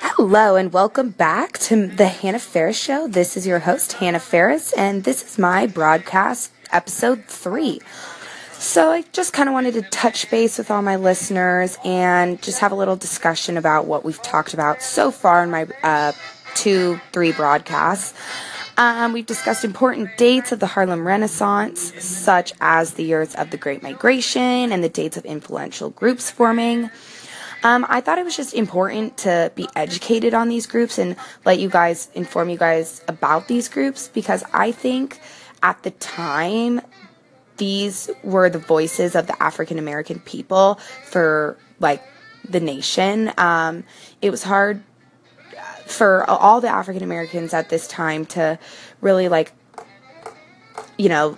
Hello and welcome back to the Hannah Ferris Show. This is your host, Hannah Ferris, and this is my broadcast episode three. So I just kind of wanted to touch base with all my listeners and just have a little discussion about what we've talked about so far in my uh, two, three broadcasts. Um, we've discussed important dates of the Harlem Renaissance, such as the years of the Great Migration and the dates of influential groups forming. Um, I thought it was just important to be educated on these groups and let you guys inform you guys about these groups because I think at the time these were the voices of the African American people for like the nation. Um, it was hard for all the African Americans at this time to really like, you know,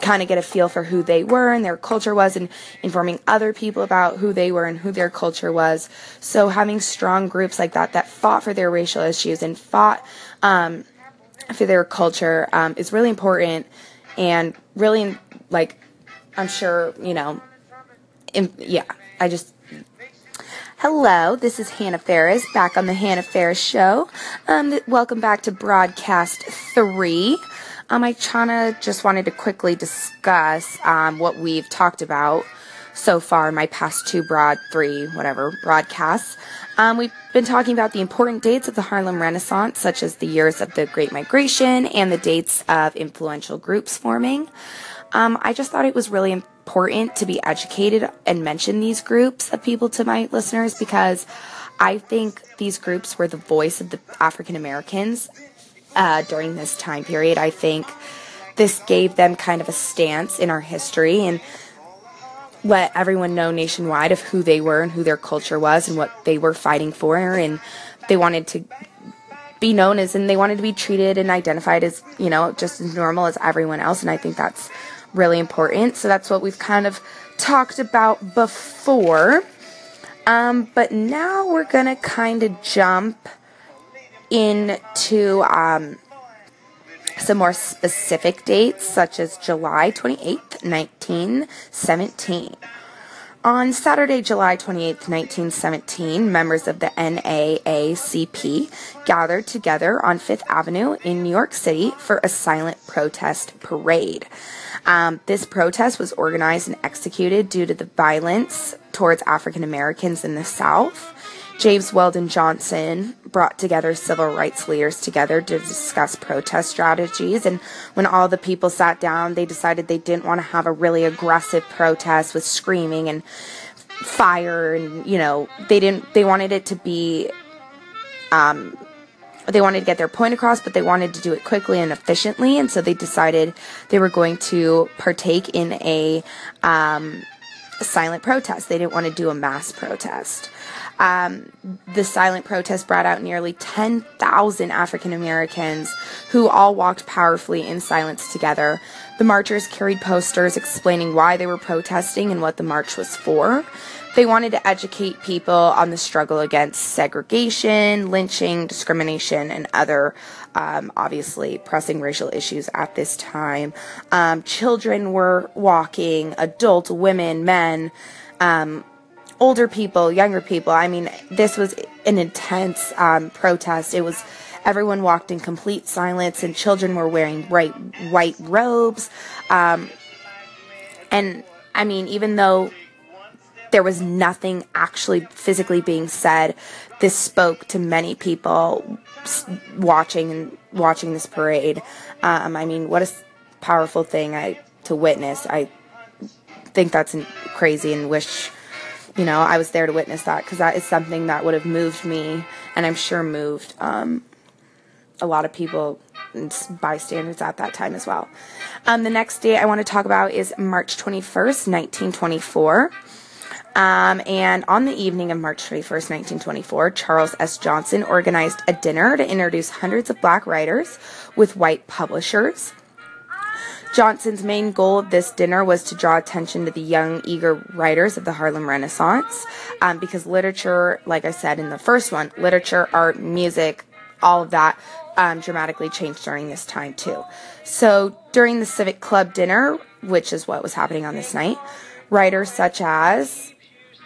kind of get a feel for who they were and their culture was and informing other people about who they were and who their culture was. So having strong groups like that that fought for their racial issues and fought um, for their culture um, is really important and really like I'm sure, you know, in, yeah, I just Hello, this is Hannah Ferris back on the Hannah Ferris Show. Um, welcome back to broadcast three. Um, I just wanted to quickly discuss um, what we've talked about so far in my past two broad three whatever broadcasts. Um, we've been talking about the important dates of the Harlem Renaissance, such as the years of the Great Migration and the dates of influential groups forming. Um, I just thought it was really important to be educated and mention these groups of people to my listeners because I think these groups were the voice of the African Americans uh, during this time period. I think this gave them kind of a stance in our history and let everyone know nationwide of who they were and who their culture was and what they were fighting for and they wanted to be known as and they wanted to be treated and identified as you know just as normal as everyone else and i think that's really important. So that's what we've kind of talked about before. Um, but now we're going to kind of jump into um, some more specific dates, such as July 28th, 1917. On Saturday, July 28, 1917, members of the NAACP gathered together on Fifth Avenue in New York City for a silent protest parade. Um, this protest was organized and executed due to the violence towards African Americans in the South. James Weldon Johnson brought together civil rights leaders together to discuss protest strategies. And when all the people sat down, they decided they didn't want to have a really aggressive protest with screaming and fire. And, you know, they didn't, they wanted it to be, um, they wanted to get their point across, but they wanted to do it quickly and efficiently. And so they decided they were going to partake in a, um, silent protest. They didn't want to do a mass protest. Um, the silent protest brought out nearly 10,000 African Americans who all walked powerfully in silence together. The marchers carried posters explaining why they were protesting and what the march was for. They wanted to educate people on the struggle against segregation, lynching, discrimination, and other um, obviously pressing racial issues at this time. Um, children were walking, adult women, men. Um, older people, younger people. I mean, this was an intense um, protest. It was everyone walked in complete silence, and children were wearing bright white robes. Um, and I mean, even though there was nothing actually physically being said, this spoke to many people watching watching this parade. Um, I mean, what a powerful thing I to witness. I think that's crazy and wish you know, I was there to witness that because that is something that would have moved me, and I'm sure moved um, a lot of people and bystanders at that time as well. Um, the next day I want to talk about is March 21st, 1924. Um, and on the evening of March 31st, 1924, Charles S. Johnson organized a dinner to introduce hundreds of black writers with white publishers. Johnson's main goal of this dinner was to draw attention to the young, eager writers of the Harlem Renaissance, um, because literature, like I said in the first one, literature, art, music, all of that um, dramatically changed during this time too. So during the Civic Club dinner, which is what was happening on this night, writers such as